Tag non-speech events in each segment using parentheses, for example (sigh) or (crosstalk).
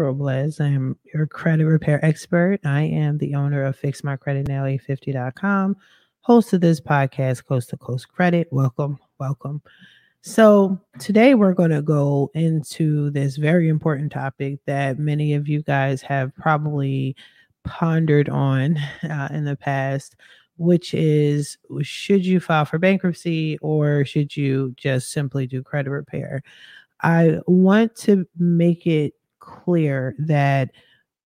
Robles. I am your credit repair expert. I am the owner of FixMyCreditNow850.com, host of this podcast, Coast to Coast Credit. Welcome, welcome. So, today we're going to go into this very important topic that many of you guys have probably pondered on (laughs) uh, in the past, which is should you file for bankruptcy or should you just simply do credit repair? I want to make it clear that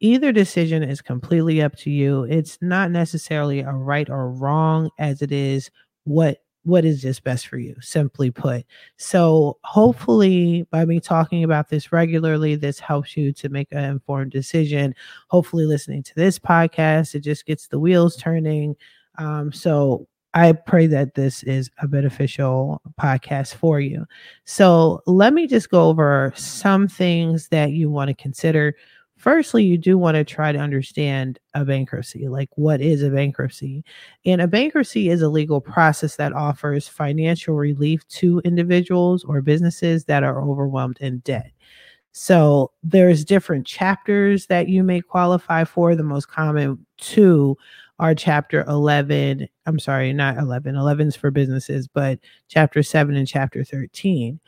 either decision is completely up to you. It's not necessarily a right or wrong as it is what what is just best for you simply put. So hopefully by me talking about this regularly this helps you to make an informed decision. Hopefully listening to this podcast it just gets the wheels turning. Um, so I pray that this is a beneficial podcast for you. So, let me just go over some things that you want to consider. Firstly, you do want to try to understand a bankruptcy. Like, what is a bankruptcy? And a bankruptcy is a legal process that offers financial relief to individuals or businesses that are overwhelmed in debt. So, there's different chapters that you may qualify for. The most common two are chapter 11. I'm sorry, not 11. 11 is for businesses, but chapter 7 and chapter 13.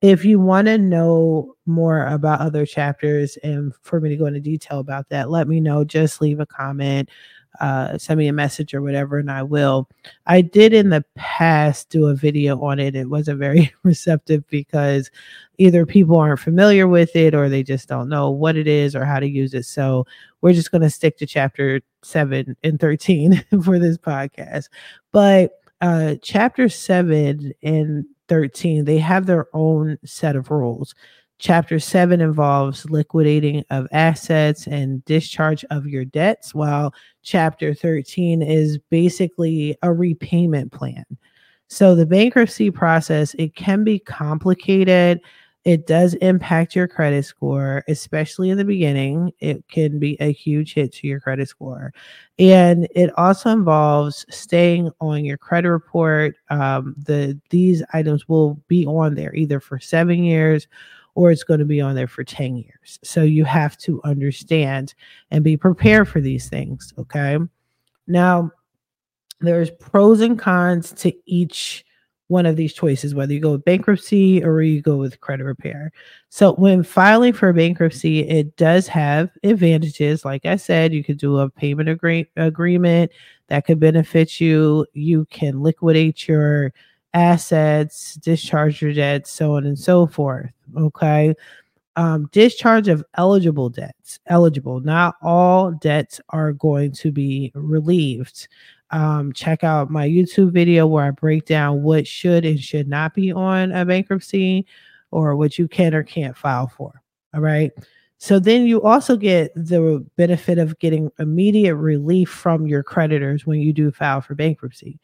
If you want to know more about other chapters and for me to go into detail about that, let me know. Just leave a comment uh, send me a message or whatever, and I will. I did in the past do a video on it. It wasn't very (laughs) receptive because either people aren't familiar with it or they just don't know what it is or how to use it. So we're just going to stick to chapter seven and 13 (laughs) for this podcast. But uh, chapter seven and 13, they have their own set of rules. Chapter 7 involves liquidating of assets and discharge of your debts, while chapter 13 is basically a repayment plan. So the bankruptcy process, it can be complicated. It does impact your credit score, especially in the beginning. It can be a huge hit to your credit score. And it also involves staying on your credit report. Um, the these items will be on there either for seven years or it's going to be on there for 10 years. So you have to understand and be prepared for these things. Okay. Now, there's pros and cons to each one of these choices, whether you go with bankruptcy or you go with credit repair. So, when filing for bankruptcy, it does have advantages. Like I said, you could do a payment agree- agreement that could benefit you. You can liquidate your assets, discharge your debts, so on and so forth. Okay. Um, discharge of eligible debts. Eligible. Not all debts are going to be relieved. Um, check out my YouTube video where I break down what should and should not be on a bankruptcy or what you can or can't file for. All right. So then you also get the benefit of getting immediate relief from your creditors when you do file for bankruptcy.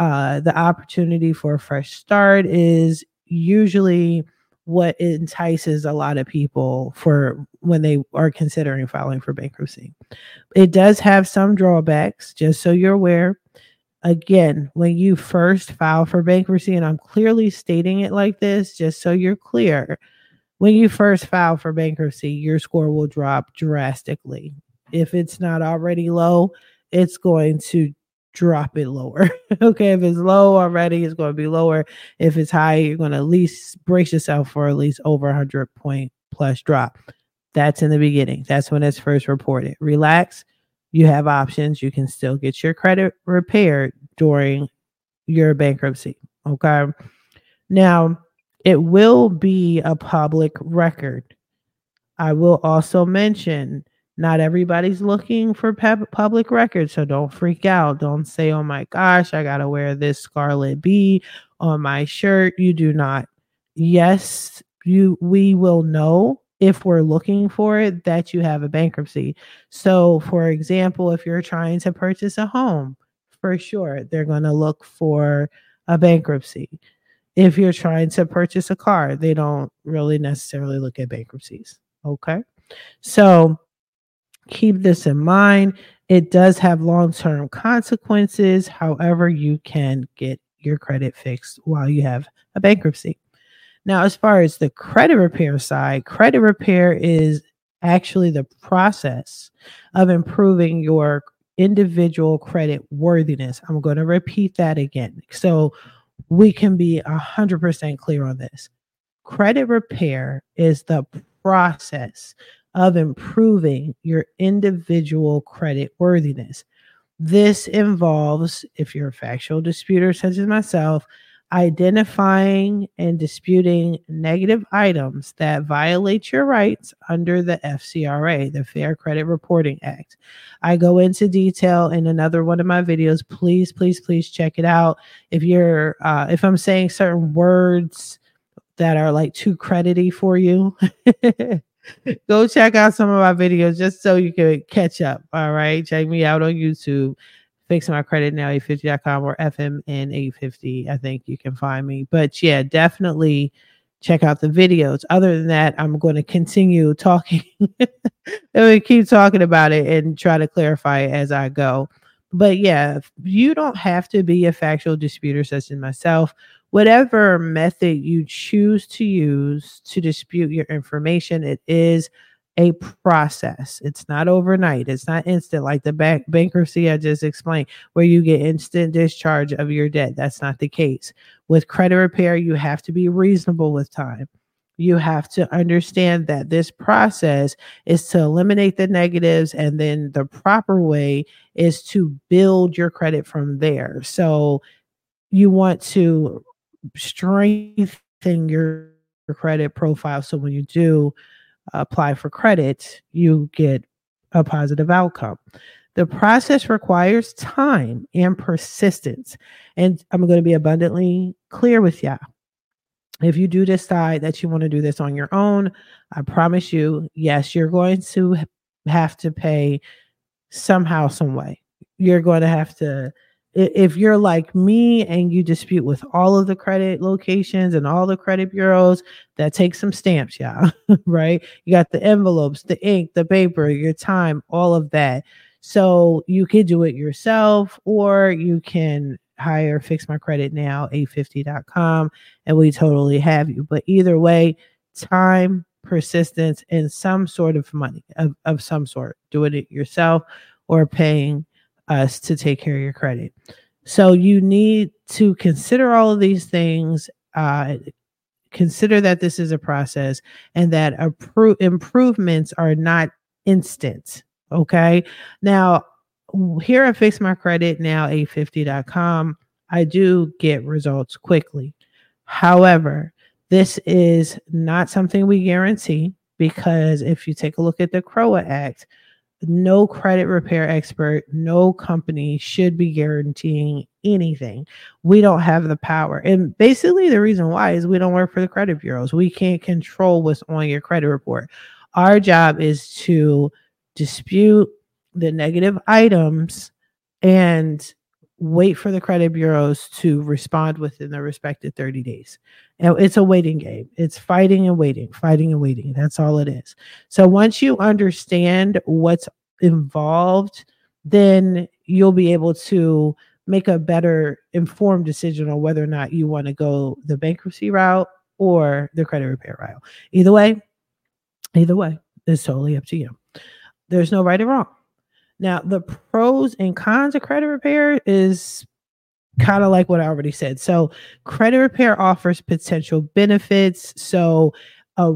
Uh, the opportunity for a fresh start is usually what entices a lot of people for when they are considering filing for bankruptcy. It does have some drawbacks, just so you're aware. Again, when you first file for bankruptcy, and I'm clearly stating it like this, just so you're clear, when you first file for bankruptcy, your score will drop drastically. If it's not already low, it's going to drop it lower. (laughs) okay, if it's low already, it's going to be lower. If it's high, you're going to at least brace yourself for at least over 100 point plus drop. That's in the beginning. That's when it's first reported. Relax. You have options. You can still get your credit repaired during your bankruptcy. Okay. Now, it will be a public record. I will also mention not everybody's looking for public records, so don't freak out. Don't say, "Oh my gosh, I got to wear this scarlet B on my shirt." You do not. Yes, you we will know if we're looking for it that you have a bankruptcy. So, for example, if you're trying to purchase a home, for sure, they're going to look for a bankruptcy. If you're trying to purchase a car, they don't really necessarily look at bankruptcies. Okay. So, keep this in mind. It does have long term consequences. However, you can get your credit fixed while you have a bankruptcy. Now, as far as the credit repair side, credit repair is actually the process of improving your individual credit worthiness. I'm going to repeat that again so we can be 100% clear on this. Credit repair is the process of improving your individual credit worthiness. This involves, if you're a factual disputer such as myself, identifying and disputing negative items that violate your rights under the FCRA, the Fair Credit Reporting Act. I go into detail in another one of my videos. Please, please, please check it out. If you're, uh, if I'm saying certain words that are like too credity for you, (laughs) go check out some of my videos just so you can catch up. All right. Check me out on YouTube fixing my credit now 850.com or fmn 850 i think you can find me but yeah definitely check out the videos other than that i'm going to continue (laughs) talking and keep talking about it and try to clarify it as i go but yeah you don't have to be a factual disputer such as myself whatever method you choose to use to dispute your information it is a process. It's not overnight. It's not instant like the bank bankruptcy I just explained, where you get instant discharge of your debt. That's not the case. With credit repair, you have to be reasonable with time. You have to understand that this process is to eliminate the negatives, and then the proper way is to build your credit from there. So you want to strengthen your credit profile. So when you do apply for credit, you get a positive outcome. The process requires time and persistence. And I'm going to be abundantly clear with y'all. If you do decide that you want to do this on your own, I promise you, yes, you're going to have to pay somehow, some way. You're going to have to if you're like me and you dispute with all of the credit locations and all the credit bureaus, that takes some stamps, yeah, (laughs) right? You got the envelopes, the ink, the paper, your time, all of that. So you could do it yourself or you can hire fix my credit now 850.com and we totally have you. But either way, time, persistence, and some sort of money of, of some sort. Doing it yourself or paying us to take care of your credit. So you need to consider all of these things. Uh, consider that this is a process and that appro- improvements are not instant. Okay. Now, here at Fix My Credit Now 850.com, I do get results quickly. However, this is not something we guarantee because if you take a look at the CROA Act, no credit repair expert, no company should be guaranteeing anything. We don't have the power. And basically, the reason why is we don't work for the credit bureaus. We can't control what's on your credit report. Our job is to dispute the negative items and wait for the credit bureaus to respond within their respected 30 days. And it's a waiting game. It's fighting and waiting, fighting and waiting. That's all it is. So once you understand what's involved, then you'll be able to make a better informed decision on whether or not you want to go the bankruptcy route or the credit repair route. Either way, either way, it's totally up to you. There's no right or wrong. Now, the pros and cons of credit repair is kind of like what I already said. So, credit repair offers potential benefits. So, a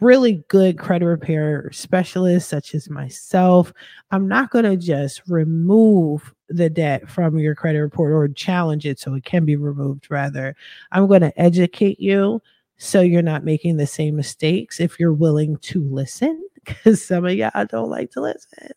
really good credit repair specialist, such as myself, I'm not going to just remove the debt from your credit report or challenge it so it can be removed. Rather, I'm going to educate you so you're not making the same mistakes if you're willing to listen (laughs) because some of y'all don't like to listen.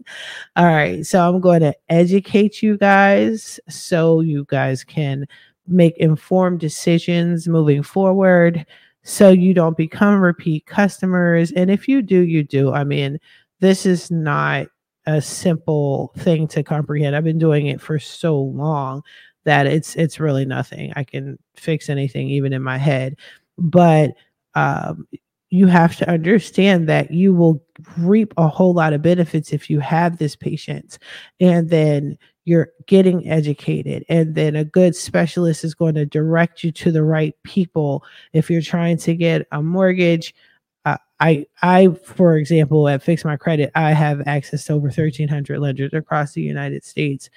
All right. So I'm going to educate you guys so you guys can make informed decisions moving forward so you don't become repeat customers. And if you do, you do. I mean, this is not a simple thing to comprehend. I've been doing it for so long that it's it's really nothing. I can fix anything even in my head. But um, you have to understand that you will reap a whole lot of benefits if you have this patience and then you're getting educated and then a good specialist is going to direct you to the right people if you're trying to get a mortgage uh, I, I, for example, at Fix My Credit, I have access to over 1,300 lenders across the United States.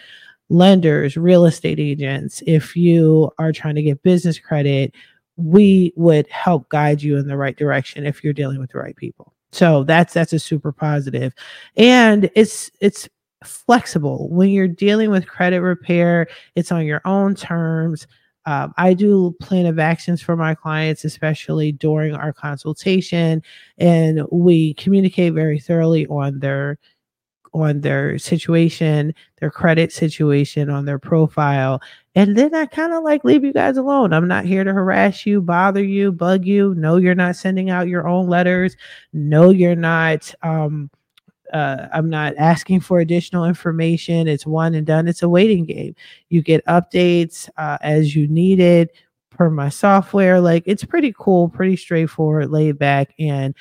Lenders, real estate agents, if you are trying to get business credit, we would help guide you in the right direction if you're dealing with the right people. So that's that's a super positive. And it's it's flexible when you're dealing with credit repair, it's on your own terms um, I do plan of actions for my clients, especially during our consultation, and we communicate very thoroughly on their on their situation, their credit situation, on their profile. And then I kind of like leave you guys alone. I'm not here to harass you, bother you, bug you. No, you're not sending out your own letters. No, you're not um, uh, I'm not asking for additional information. It's one and done. It's a waiting game. You get updates uh, as you need it per my software. Like it's pretty cool, pretty straightforward, laid back, and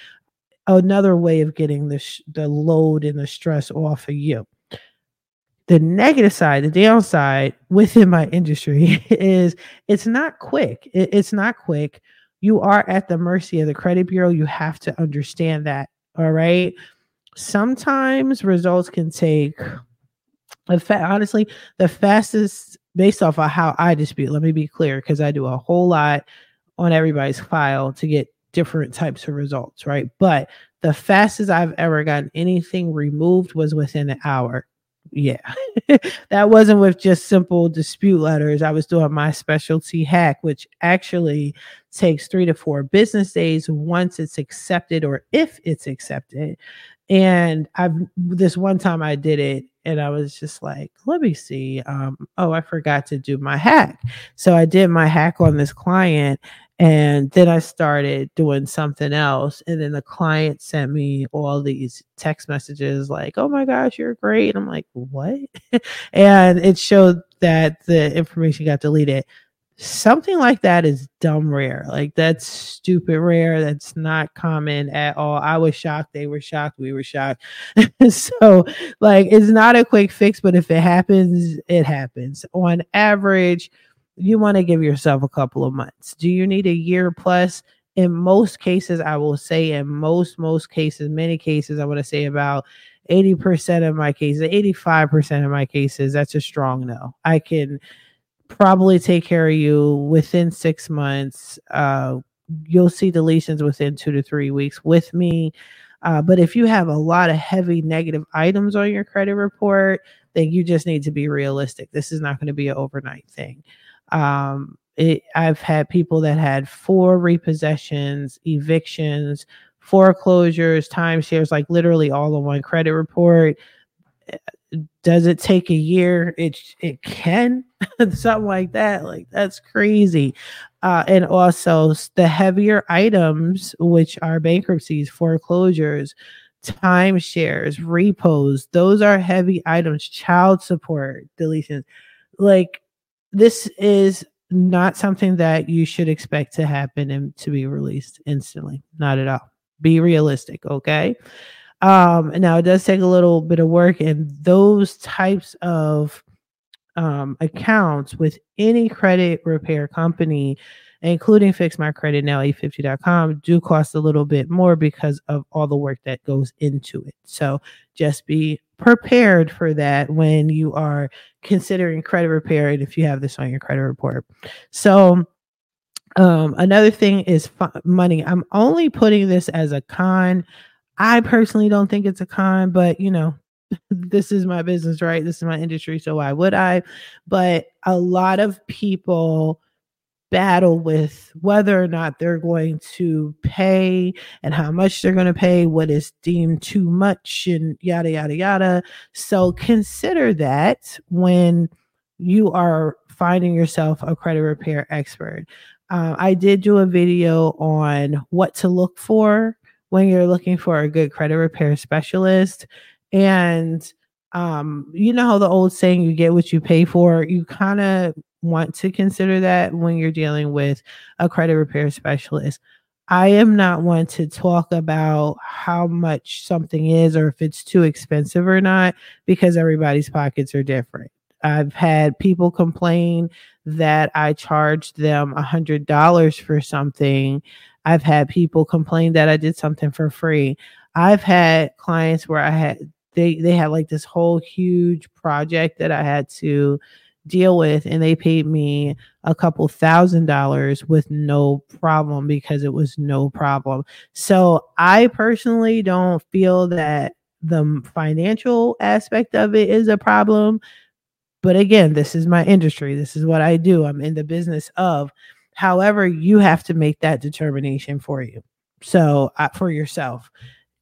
another way of getting the sh- the load and the stress off of you. The negative side, the downside within my industry (laughs) is it's not quick. It, it's not quick. You are at the mercy of the credit bureau. You have to understand that. All right sometimes results can take honestly the fastest based off of how i dispute let me be clear because i do a whole lot on everybody's file to get different types of results right? But the fastest i've ever gotten anything removed was within an hour. Yeah. (laughs) That wasn't with just simple dispute letters. I was doing my specialty hack which actually takes three to four business days once it's accepted or if it's accepted. And I've this one time I did it and I was just like, let me see. Um, oh, I forgot to do my hack. So I did my hack on this client and then I started doing something else. And then the client sent me all these text messages like, oh my gosh, you're great. And I'm like, what? (laughs) and it showed that the information got deleted something like that is dumb rare. Like that's stupid rare. That's not common at all. I was shocked. They were shocked. We were shocked. (laughs) so, like, it's not a quick fix, but if it happens, it happens. On average, you want to give yourself a couple of months. Do you need a year plus? In most cases, I will say, in most, most cases, many cases, I want to say about 80% of my cases, 85% of my cases, that's a strong no. I can probably take care of you within six months. Uh, you'll see deletions within two to three weeks with me. Uh, but if you have a lot of heavy negative items on your credit report, then you just need to be realistic. This is not going to be an overnight thing. Um, it, I've had people that had four repossessions, evictions, foreclosures, timeshares, like literally all in one credit report does it take a year? It it can (laughs) something like that like that's crazy. Uh, and also the heavier items which are bankruptcies foreclosures timeshares repos those are heavy items child support deletions. Like this is not something that you should expect to happen and to be released instantly not at all. Be realistic okay um, now it does take a little bit of work, and those types of um, accounts with any credit repair company, including Fix My Credit Now 850.com, do cost a little bit more because of all the work that goes into it. So just be prepared for that when you are considering credit repair and if you have this on your credit report. So um, another thing is money. I'm only putting this as a con I personally don't think it's a con, but you know, (laughs) this is my business, right? This is my industry, so why would I? But a lot of people battle with whether or not they're going to pay and how much they're going to pay, what is deemed too much, and yada, yada, yada. So consider that when you are finding yourself a credit repair expert. Uh, I did do a video on what to look for when you're looking for a good credit repair specialist. And um, you know how the old saying, you get what you pay for, you kind of want to consider that when you're dealing with a credit repair specialist. I am not one to talk about how much something is or if it's too expensive or not because everybody's pockets are different. I've had people complain that I charged them a hundred dollars for something I've had people complain that I did something for free. I've had clients where I had they they had like this whole huge project that I had to deal with and they paid me a couple thousand dollars with no problem because it was no problem. So I personally don't feel that the financial aspect of it is a problem. But again, this is my industry. This is what I do. I'm in the business of. However, you have to make that determination for you. So, uh, for yourself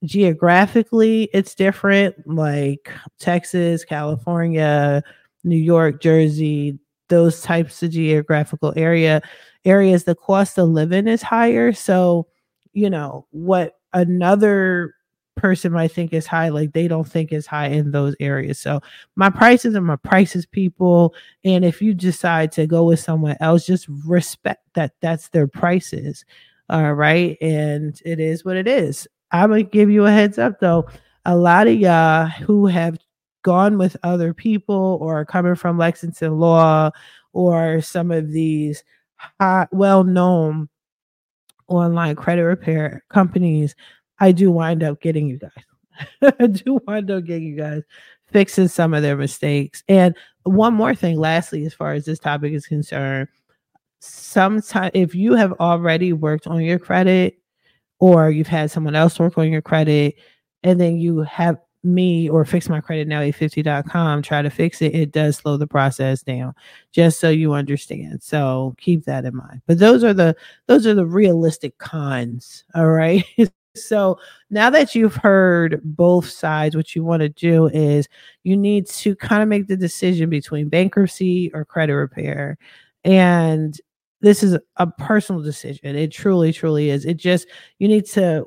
geographically it's different like texas california new york jersey those types of geographical area areas the cost of living is higher so you know what another person might think is high like they don't think is high in those areas. So my prices are my prices people. And if you decide to go with someone else just respect that that's their prices all right? And it is what it is. I'm gonna give you a heads up though. A lot of y'all who have gone with other people or coming from Lexington Law or some of these hot, well-known online credit repair companies, I do wind up getting you guys. (laughs) I do wind up getting you guys fixing some of their mistakes. And one more thing, lastly, as far as this topic is concerned, sometimes if you have already worked on your credit or you've had someone else work on your credit and then you have me or fix my credit now 850.com try to fix it it does slow the process down just so you understand so keep that in mind but those are the those are the realistic cons all right (laughs) so now that you've heard both sides what you want to do is you need to kind of make the decision between bankruptcy or credit repair and this is a personal decision. It truly, truly is. It just you need to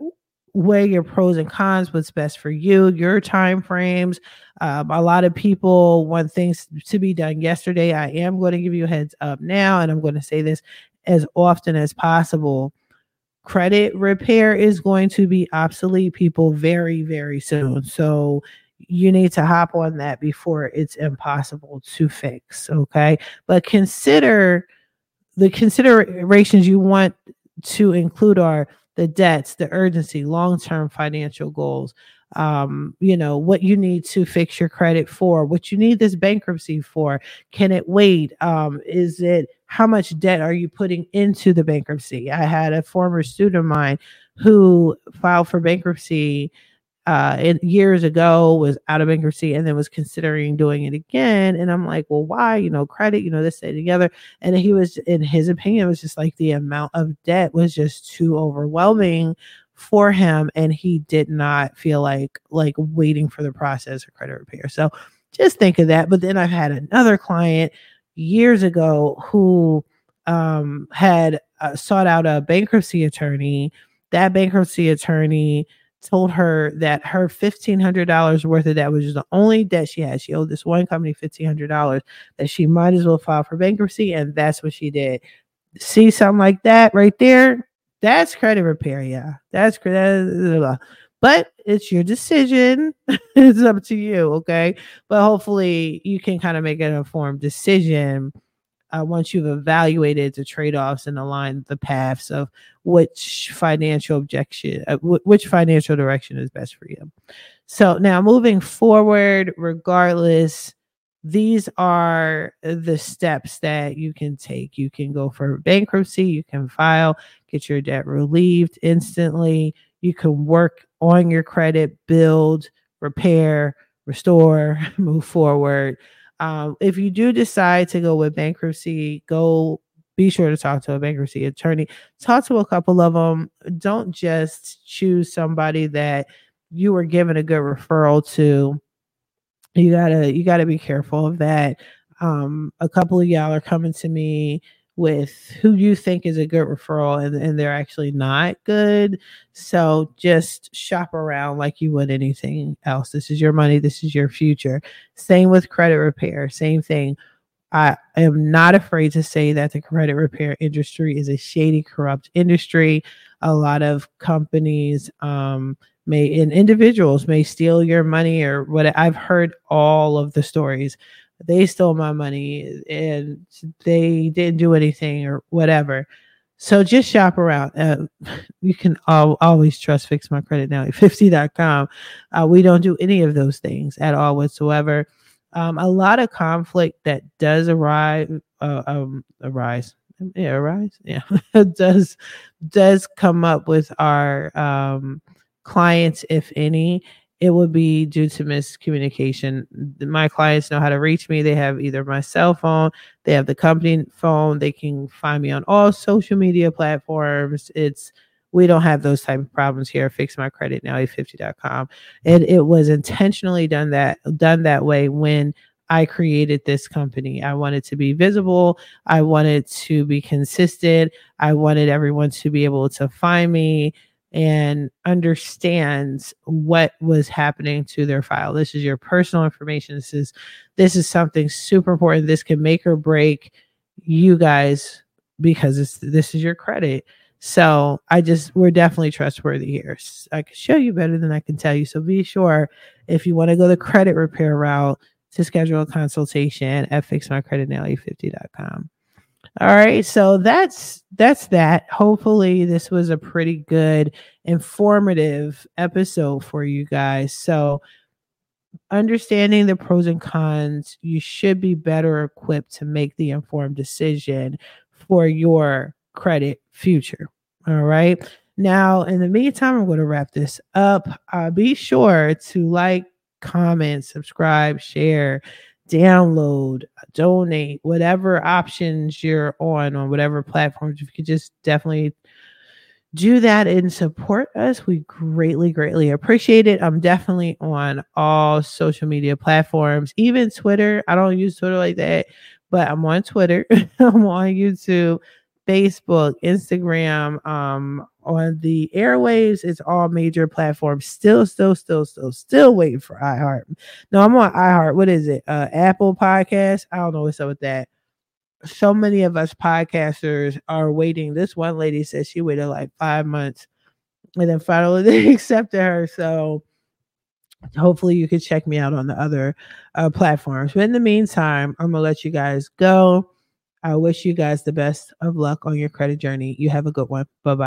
weigh your pros and cons, what's best for you, your time frames. Um, a lot of people want things to be done yesterday. I am going to give you a heads up now, and I'm going to say this as often as possible. Credit repair is going to be obsolete, people, very, very soon. So you need to hop on that before it's impossible to fix. Okay. But consider the considerations you want to include are the debts, the urgency, long term financial goals, um, you know, what you need to fix your credit for, what you need this bankruptcy for. Can it wait? Um, is it how much debt are you putting into the bankruptcy? I had a former student of mine who filed for bankruptcy uh years ago was out of bankruptcy and then was considering doing it again and i'm like well why you know credit you know this stay together and he was in his opinion was just like the amount of debt was just too overwhelming for him and he did not feel like like waiting for the process of credit repair so just think of that but then i've had another client years ago who um had uh, sought out a bankruptcy attorney that bankruptcy attorney told her that her $1,500 worth of debt was the only debt she had. She owed this one company $1,500 that she might as well file for bankruptcy. And that's what she did. See something like that right there? That's credit repair. Yeah. That's credit. But it's your decision. (laughs) it's up to you. Okay. But hopefully you can kind of make an informed decision uh, once you've evaluated the trade-offs and aligned the paths of which financial objection uh, w- which financial direction is best for you so now moving forward regardless these are the steps that you can take you can go for bankruptcy you can file get your debt relieved instantly you can work on your credit build repair restore (laughs) move forward um, if you do decide to go with bankruptcy, go be sure to talk to a bankruptcy attorney. Talk to a couple of them. Don't just choose somebody that you were given a good referral to. You gotta you gotta be careful of that. Um, a couple of y'all are coming to me with who you think is a good referral and, and they're actually not good. So just shop around like you would anything else. This is your money, this is your future. Same with credit repair, same thing. I am not afraid to say that the credit repair industry is a shady, corrupt industry. A lot of companies um, may and individuals may steal your money or what I've heard all of the stories they stole my money and they didn't do anything or whatever. So just shop around. Uh, (laughs) you can al- always trust Fix My Credit Now 50.com. Uh, we don't do any of those things at all whatsoever. Um, a lot of conflict that does arise, uh, um, arise, yeah, arise, yeah, (laughs) does does come up with our um, clients, if any, it would be due to miscommunication. My clients know how to reach me. They have either my cell phone, they have the company phone, they can find me on all social media platforms. It's we don't have those type of problems here. Fix my credit now, 850.com. And it was intentionally done that done that way when I created this company. I wanted to be visible. I wanted to be consistent. I wanted everyone to be able to find me and understands what was happening to their file. This is your personal information. This is this is something super important. This can make or break you guys because it's this is your credit. So I just we're definitely trustworthy here. I can show you better than I can tell you. So be sure if you want to go the credit repair route to schedule a consultation at fixmycreditnow850.com. All right, so that's that's that. Hopefully this was a pretty good informative episode for you guys. So understanding the pros and cons, you should be better equipped to make the informed decision for your credit future. All right. Now, in the meantime, I'm going to wrap this up. Uh, be sure to like, comment, subscribe, share, download, donate, whatever options you're on, on whatever platforms. If you could just definitely do that and support us, we greatly, greatly appreciate it. I'm definitely on all social media platforms, even Twitter. I don't use Twitter like that, but I'm on Twitter, (laughs) I'm on YouTube. Facebook, Instagram, um, on the airwaves. It's all major platforms. Still, still, still, still, still waiting for iHeart. No, I'm on iHeart. What is it? Uh, Apple Podcast. I don't know what's up with that. So many of us podcasters are waiting. This one lady said she waited like five months, and then finally (laughs) they accepted her. So hopefully you can check me out on the other uh, platforms. But in the meantime, I'm gonna let you guys go. I wish you guys the best of luck on your credit journey. You have a good one. Bye bye.